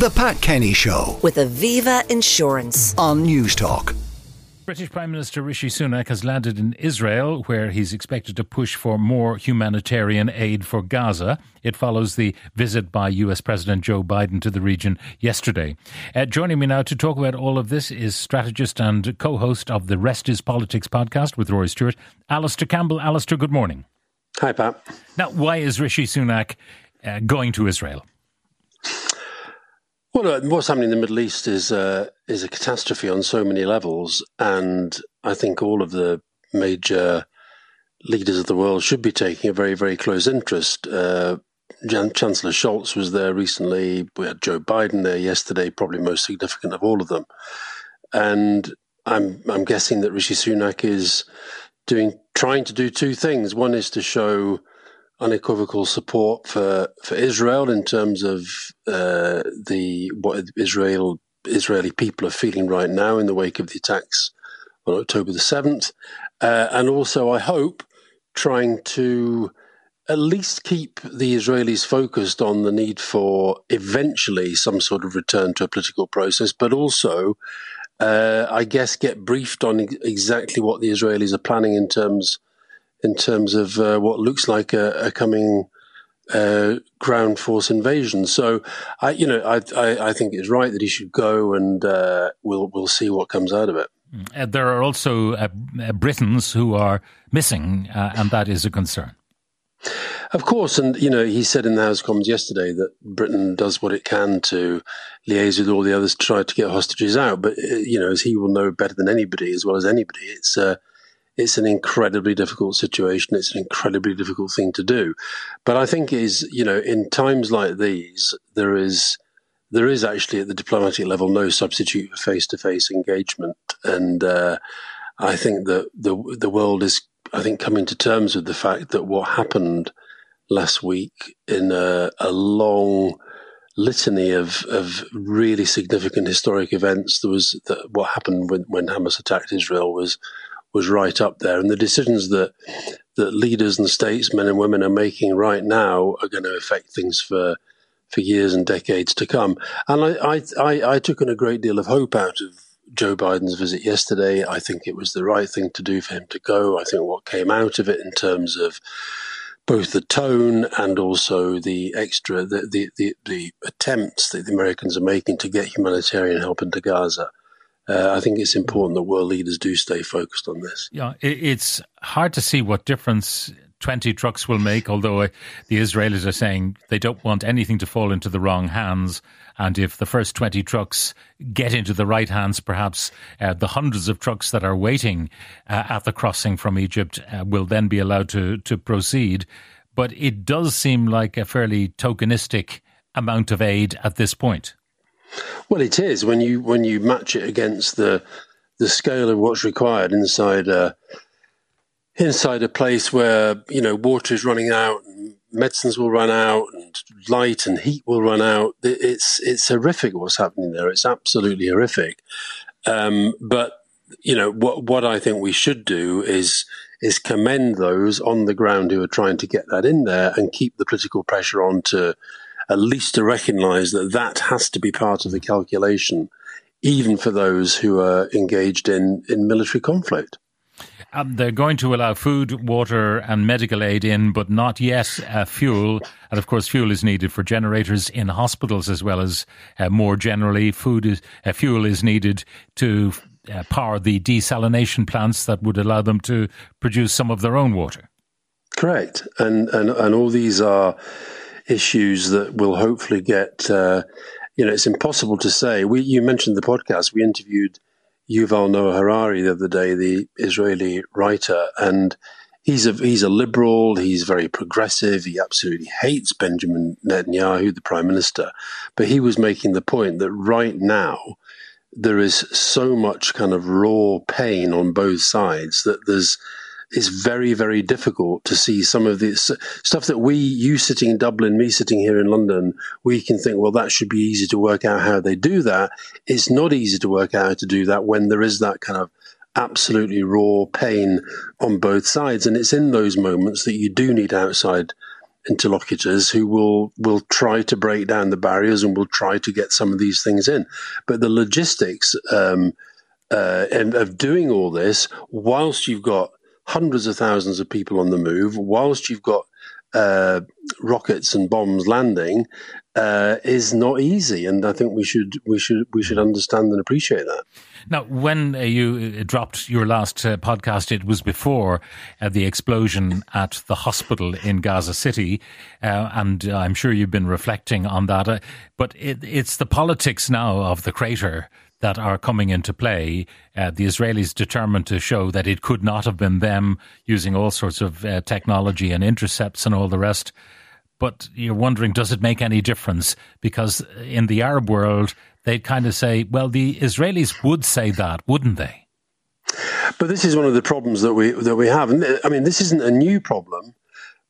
The Pat Kenny Show with Aviva Insurance. on Newstalk. British Prime Minister Rishi Sunak has landed in Israel, where he's expected to push for more humanitarian aid for Gaza. It follows the visit by US President Joe Biden to the region yesterday. Uh, joining me now to talk about all of this is strategist and co host of the Rest is Politics podcast with Rory Stewart, Alastair Campbell. Alastair, good morning. Hi, Pat. Now, why is Rishi Sunak uh, going to Israel? Well, what's happening in the Middle East is uh, is a catastrophe on so many levels, and I think all of the major leaders of the world should be taking a very, very close interest. Uh, Chancellor Scholz was there recently. We had Joe Biden there yesterday, probably most significant of all of them. And I'm I'm guessing that Rishi Sunak is doing trying to do two things. One is to show unequivocal support for, for Israel in terms of uh, the what Israel Israeli people are feeling right now in the wake of the attacks on October the seventh, uh, and also I hope trying to at least keep the Israelis focused on the need for eventually some sort of return to a political process, but also. Uh, I guess get briefed on ex- exactly what the Israelis are planning in terms in terms of uh, what looks like a, a coming uh, ground force invasion. So, I, you know, I, I, I, think it's right that he should go, and uh, we'll we'll see what comes out of it. Uh, there are also uh, Britons who are missing, uh, and that is a concern. Of course, and you know, he said in the House of Commons yesterday that Britain does what it can to liaise with all the others to try to get hostages out. But you know, as he will know better than anybody, as well as anybody, it's uh, it's an incredibly difficult situation. It's an incredibly difficult thing to do. But I think is, you know, in times like these, there is there is actually at the diplomatic level no substitute for face to face engagement. And uh, I think that the the world is, I think, coming to terms with the fact that what happened last week in a, a long litany of, of really significant historic events. There was the, what happened when, when Hamas attacked Israel was was right up there. And the decisions that that leaders and statesmen and women are making right now are going to affect things for for years and decades to come. And I, I, I, I took in a great deal of hope out of Joe Biden's visit yesterday. I think it was the right thing to do for him to go. I think what came out of it in terms of both the tone and also the extra the the, the, the attempts that the Americans are making to get humanitarian help into Gaza uh, I think it's important that world leaders do stay focused on this. Yeah, it's hard to see what difference 20 trucks will make, although uh, the Israelis are saying they don't want anything to fall into the wrong hands. And if the first 20 trucks get into the right hands, perhaps uh, the hundreds of trucks that are waiting uh, at the crossing from Egypt uh, will then be allowed to, to proceed. But it does seem like a fairly tokenistic amount of aid at this point. Well, it is when you when you match it against the the scale of what's required inside a inside a place where you know water is running out, and medicines will run out, and light and heat will run out. It's it's horrific what's happening there. It's absolutely horrific. Um, but you know what what I think we should do is is commend those on the ground who are trying to get that in there and keep the political pressure on to at least to recognize that that has to be part of the calculation, even for those who are engaged in, in military conflict. Um, they're going to allow food, water, and medical aid in, but not yet uh, fuel. And of course, fuel is needed for generators in hospitals as well as uh, more generally. Food is uh, fuel is needed to uh, power the desalination plants that would allow them to produce some of their own water. Correct, and and and all these are issues that will hopefully get. Uh, you know, it's impossible to say. We you mentioned the podcast. We interviewed Yuval Noah Harari the other day, the Israeli writer, and he's a he's a liberal. He's very progressive. He absolutely hates Benjamin Netanyahu, the prime minister. But he was making the point that right now there is so much kind of raw pain on both sides that there's it's very, very difficult to see some of this stuff that we, you sitting in Dublin, me sitting here in London, we can think, well, that should be easy to work out how they do that. It's not easy to work out how to do that when there is that kind of absolutely raw pain on both sides. And it's in those moments that you do need outside interlocutors who will will try to break down the barriers and will try to get some of these things in. But the logistics um, uh, of doing all this, whilst you've got hundreds of thousands of people on the move, whilst you've got uh, rockets and bombs landing, uh, is not easy, and I think we should we should we should understand and appreciate that. Now, when uh, you uh, dropped your last uh, podcast, it was before uh, the explosion at the hospital in Gaza City, uh, and I'm sure you've been reflecting on that. but it, it's the politics now of the crater that are coming into play. Uh, the Israelis determined to show that it could not have been them using all sorts of uh, technology and intercepts and all the rest but you're wondering, does it make any difference? Because in the Arab world, they'd kind of say, well, the Israelis would say that, wouldn't they? But this is one of the problems that we that we have. I mean, this isn't a new problem,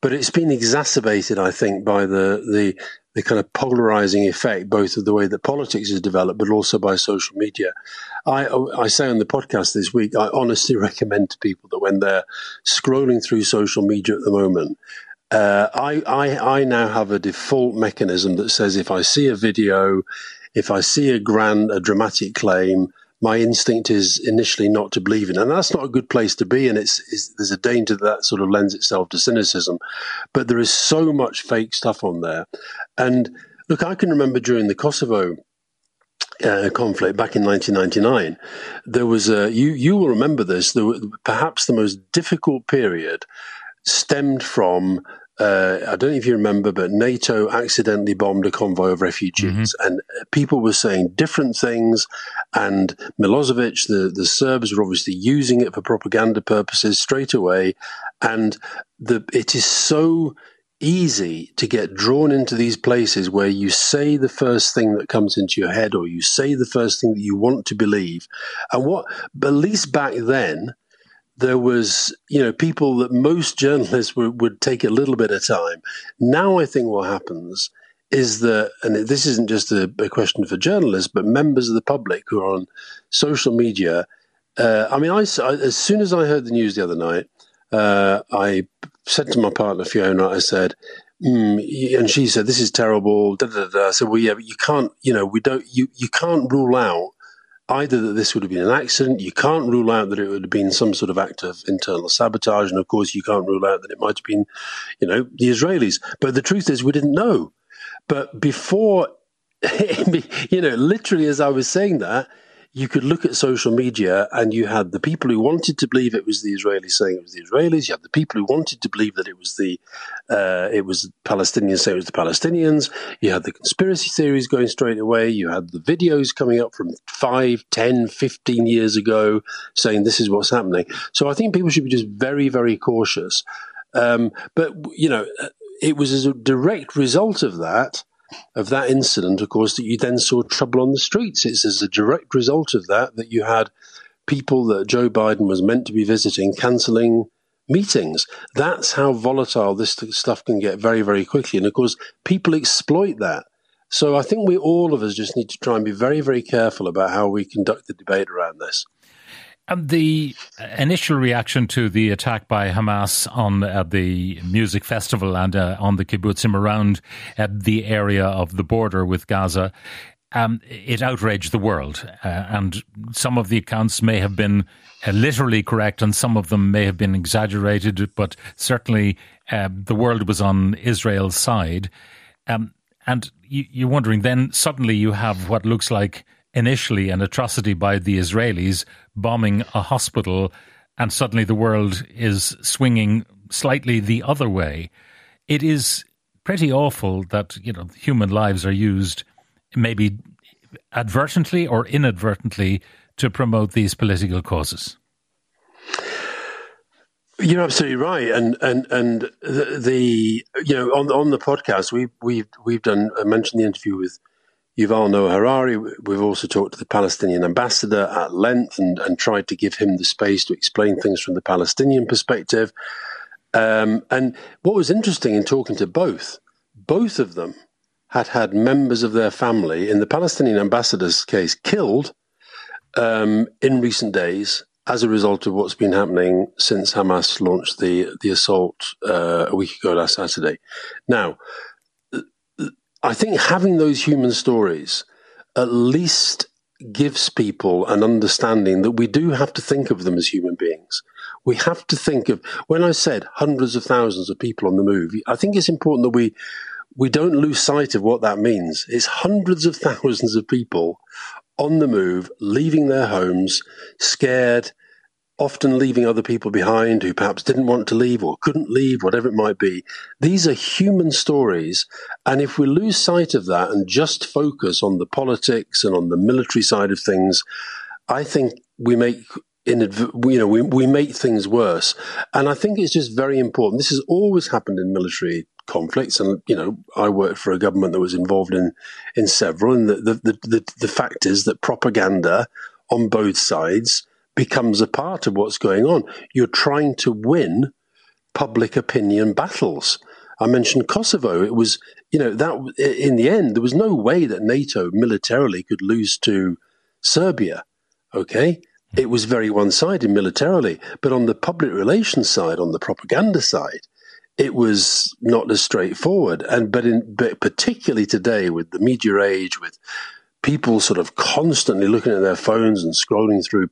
but it's been exacerbated, I think, by the the the kind of polarizing effect, both of the way that politics has developed, but also by social media. I, I say on the podcast this week, I honestly recommend to people that when they're scrolling through social media at the moment, uh, I, I, I now have a default mechanism that says if I see a video, if I see a grand, a dramatic claim, my instinct is initially not to believe in and that's not a good place to be. And it's, it's, there's a danger that sort of lends itself to cynicism. But there is so much fake stuff on there, and look, I can remember during the Kosovo uh, conflict back in 1999, there was a you you will remember this. There were perhaps the most difficult period stemmed from uh, I don't know if you remember, but NATO accidentally bombed a convoy of refugees, mm-hmm. and people were saying different things. And Milosevic, the, the Serbs, were obviously using it for propaganda purposes straight away. And the it is so easy to get drawn into these places where you say the first thing that comes into your head, or you say the first thing that you want to believe. And what, at least back then, there was, you know, people that most journalists would, would take a little bit of time. Now I think what happens is that, and this isn't just a, a, question for journalists, but members of the public who are on social media. Uh, I mean, I, as soon as I heard the news the other night, uh, I said to my partner Fiona, I said, mm, and she said, "This is terrible." Da, da, da. I said, "Well, yeah, but you can't, you know, we don't, you you can't rule out either that this would have been an accident, you can't rule out that it would have been some sort of act of internal sabotage, and of course, you can't rule out that it might have been, you know, the Israelis. But the truth is, we didn't know. But before, you know, literally as I was saying that, you could look at social media and you had the people who wanted to believe it was the Israelis saying it was the Israelis. You had the people who wanted to believe that it was the uh, it was Palestinians saying it was the Palestinians. You had the conspiracy theories going straight away. You had the videos coming up from 5, 10, 15 years ago saying this is what's happening. So I think people should be just very, very cautious. Um, but, you know, it was as a direct result of that of that incident, of course, that you then saw trouble on the streets. It's as a direct result of that that you had people that Joe Biden was meant to be visiting cancelling meetings. That's how volatile this stuff can get very, very quickly. And of course, people exploit that. So I think we all of us just need to try and be very, very careful about how we conduct the debate around this. And the initial reaction to the attack by Hamas on uh, the music festival and uh, on the kibbutzim around uh, the area of the border with Gaza, um, it outraged the world. Uh, and some of the accounts may have been uh, literally correct and some of them may have been exaggerated, but certainly uh, the world was on Israel's side. Um, and you, you're wondering then suddenly you have what looks like initially an atrocity by the Israelis bombing a hospital, and suddenly the world is swinging slightly the other way. It is pretty awful that you know human lives are used, maybe advertently or inadvertently, to promote these political causes. You're absolutely right, and and and the, the you know on on the podcast we we've we've done I mentioned the interview with Yuval Noah Harari. We've also talked to the Palestinian ambassador at length and, and tried to give him the space to explain things from the Palestinian perspective. Um, and what was interesting in talking to both, both of them had had members of their family, in the Palestinian ambassador's case, killed um, in recent days. as a result of what's been happening since Hamas launched the the assault uh, a week ago last Saturday. Now, I think having those human stories at least gives people an understanding that we do have to think of them as human beings. We have to think of when I said hundreds of thousands of people on the move. I think it's important that we we don't lose sight of what that means. It's hundreds of thousands of people on the move, leaving their homes, scared, often leaving other people behind who perhaps didn't want to leave or couldn't leave, whatever it might be. These are human stories. And if we lose sight of that and just focus on the politics and on the military side of things, I think we make you know we, we make things worse and i think it's just very important this has always happened in military conflicts and you know i worked for a government that was involved in in several and the the, the, the, the fact is that propaganda on both sides becomes a part of what's going on. You're trying to win public opinion battles. I mentioned Kosovo. It was, you know, that in the end, there was no way that NATO militarily could lose to Serbia. Okay. It was very one sided militarily. But on the public relations side, on the propaganda side, it was not as straightforward. And but in but particularly today with the media age, with people sort of constantly looking at their phones and scrolling through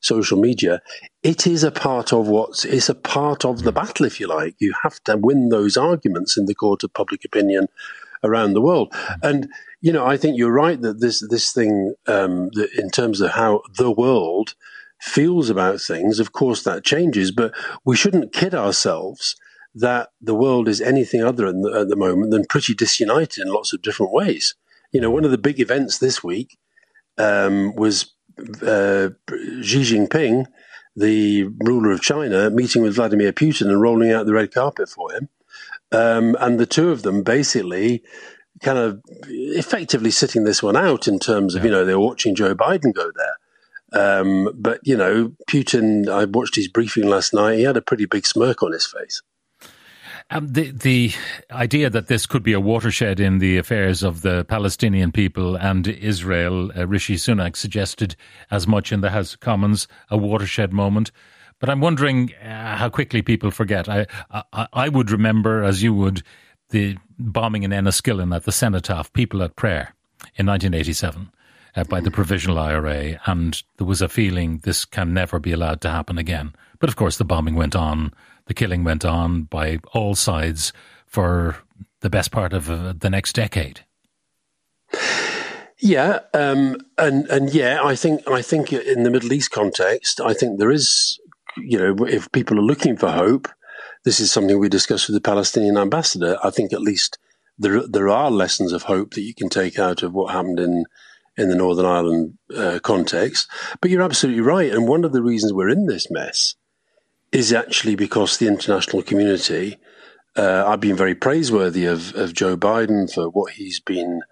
social media, it is a part of what's it's a part of the battle, if you like. You have to win those arguments in the court of public opinion around the world. And you know, I think you're right that this this thing, um, in terms of how the world feels about things, of course that changes. But we shouldn't kid ourselves that the world is anything other the, at the moment than pretty disunited in lots of different ways. You know, one of the big events this week um, was uh, Xi Jinping, the ruler of China, meeting with Vladimir Putin and rolling out the red carpet for him. Um, and the two of them basically kind of effectively sitting this one out in terms of, yeah. you know, they were watching Joe Biden go there. Um, but, you know, Putin, I watched his briefing last night. He had a pretty big smirk on his face. Um, the the idea that this could be a watershed in the affairs of the Palestinian people and Israel, uh, Rishi Sunak suggested as much in the House of Commons, a watershed moment. But I'm wondering uh, how quickly people forget. I, I, I would remember, as you would, the bombing in Enniskillen at the Cenotaph, People at Prayer, in 1987. Uh, by the Provisional IRA, and there was a feeling this can never be allowed to happen again. But of course, the bombing went on the killing went on by all sides for the best part of uh, the next decade. Yeah, um, and and yeah, I think I think in the Middle East context, I think there is, you know, if people are looking for hope, this is something we discussed with the Palestinian ambassador. I think at least there there are lessons of hope that you can take out of what happened in in the Northern Ireland uh, context. But you're absolutely right, and one of the reasons we're in this mess is actually because the international community, uh, I've been very praiseworthy of, of Joe Biden for what he's been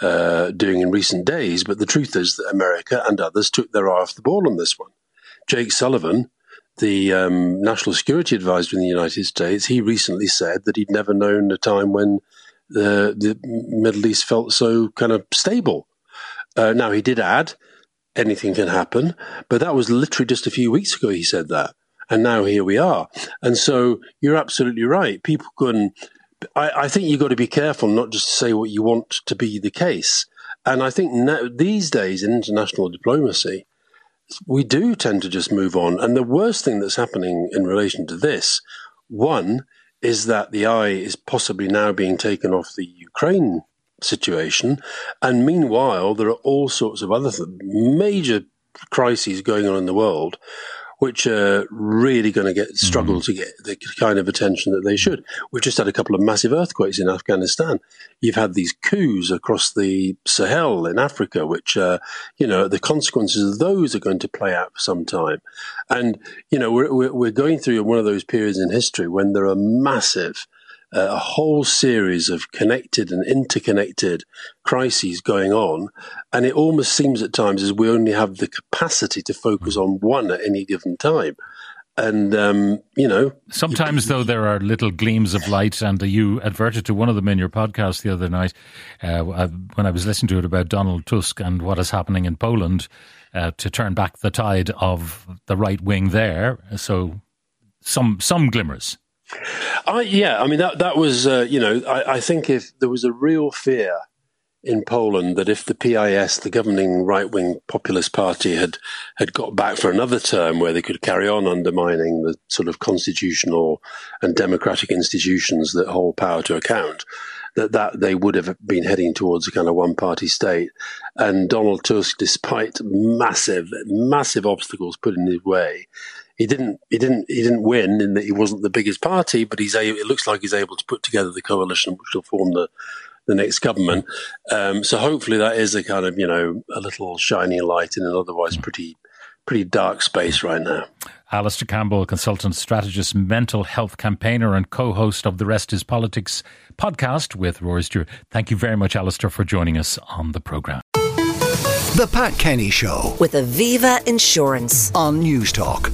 uh, doing in recent days. But the truth is that America and others took their eye off the ball on this one. Jake Sullivan, the um, national security advisor in the United States, he recently said that he'd never known a time when the, the Middle East felt so kind of stable. Uh, now, he did add, anything can happen, but that was literally just a few weeks ago he said that. And now here we are. And so you're absolutely right. People can, I, I think you've got to be careful not just to say what you want to be the case. And I think now, these days in international diplomacy, we do tend to just move on. And the worst thing that's happening in relation to this, one, is that the eye is possibly now being taken off the Ukraine situation. And meanwhile, there are all sorts of other th- major crises going on in the world which are really going to get struggle mm. to get the kind of attention that they should. We've just had a couple of massive earthquakes in Afghanistan. You've had these coups across the Sahel in Africa, which, uh, you know, the consequences of those are going to play out for some time. And, you know, we're, we're going through one of those periods in history when there are massive a whole series of connected and interconnected crises going on. And it almost seems at times as we only have the capacity to focus on one at any given time. And um, you know, sometimes though there are little gleams of light, and you adverted to one of them in your podcast the other night uh, when I was listening to it about Donald Tusk and what is happening in Poland uh, to turn back the tide of the right wing there. So some some glimmers. I, yeah, I mean that that was uh, you know I, I think if there was a real fear in Poland that if the PIS, the governing right wing populist party, had had got back for another term where they could carry on undermining the sort of constitutional and democratic institutions that hold power to account, that, that they would have been heading towards a kind of one party state. And Donald Tusk, despite massive, massive obstacles put in his way, he didn't he didn't he didn't win in that he wasn't the biggest party, but he's able, it looks like he's able to put together the coalition which will form the the next government. Um, so hopefully that is a kind of you know a little shining light in an otherwise pretty pretty dark space right now. Alastair Campbell, consultant strategist, mental health campaigner, and co host of the Rest is Politics podcast with Rory Stewart. Thank you very much, Alastair, for joining us on the programme. The Pat Kenny Show with Aviva Insurance on Newstalk.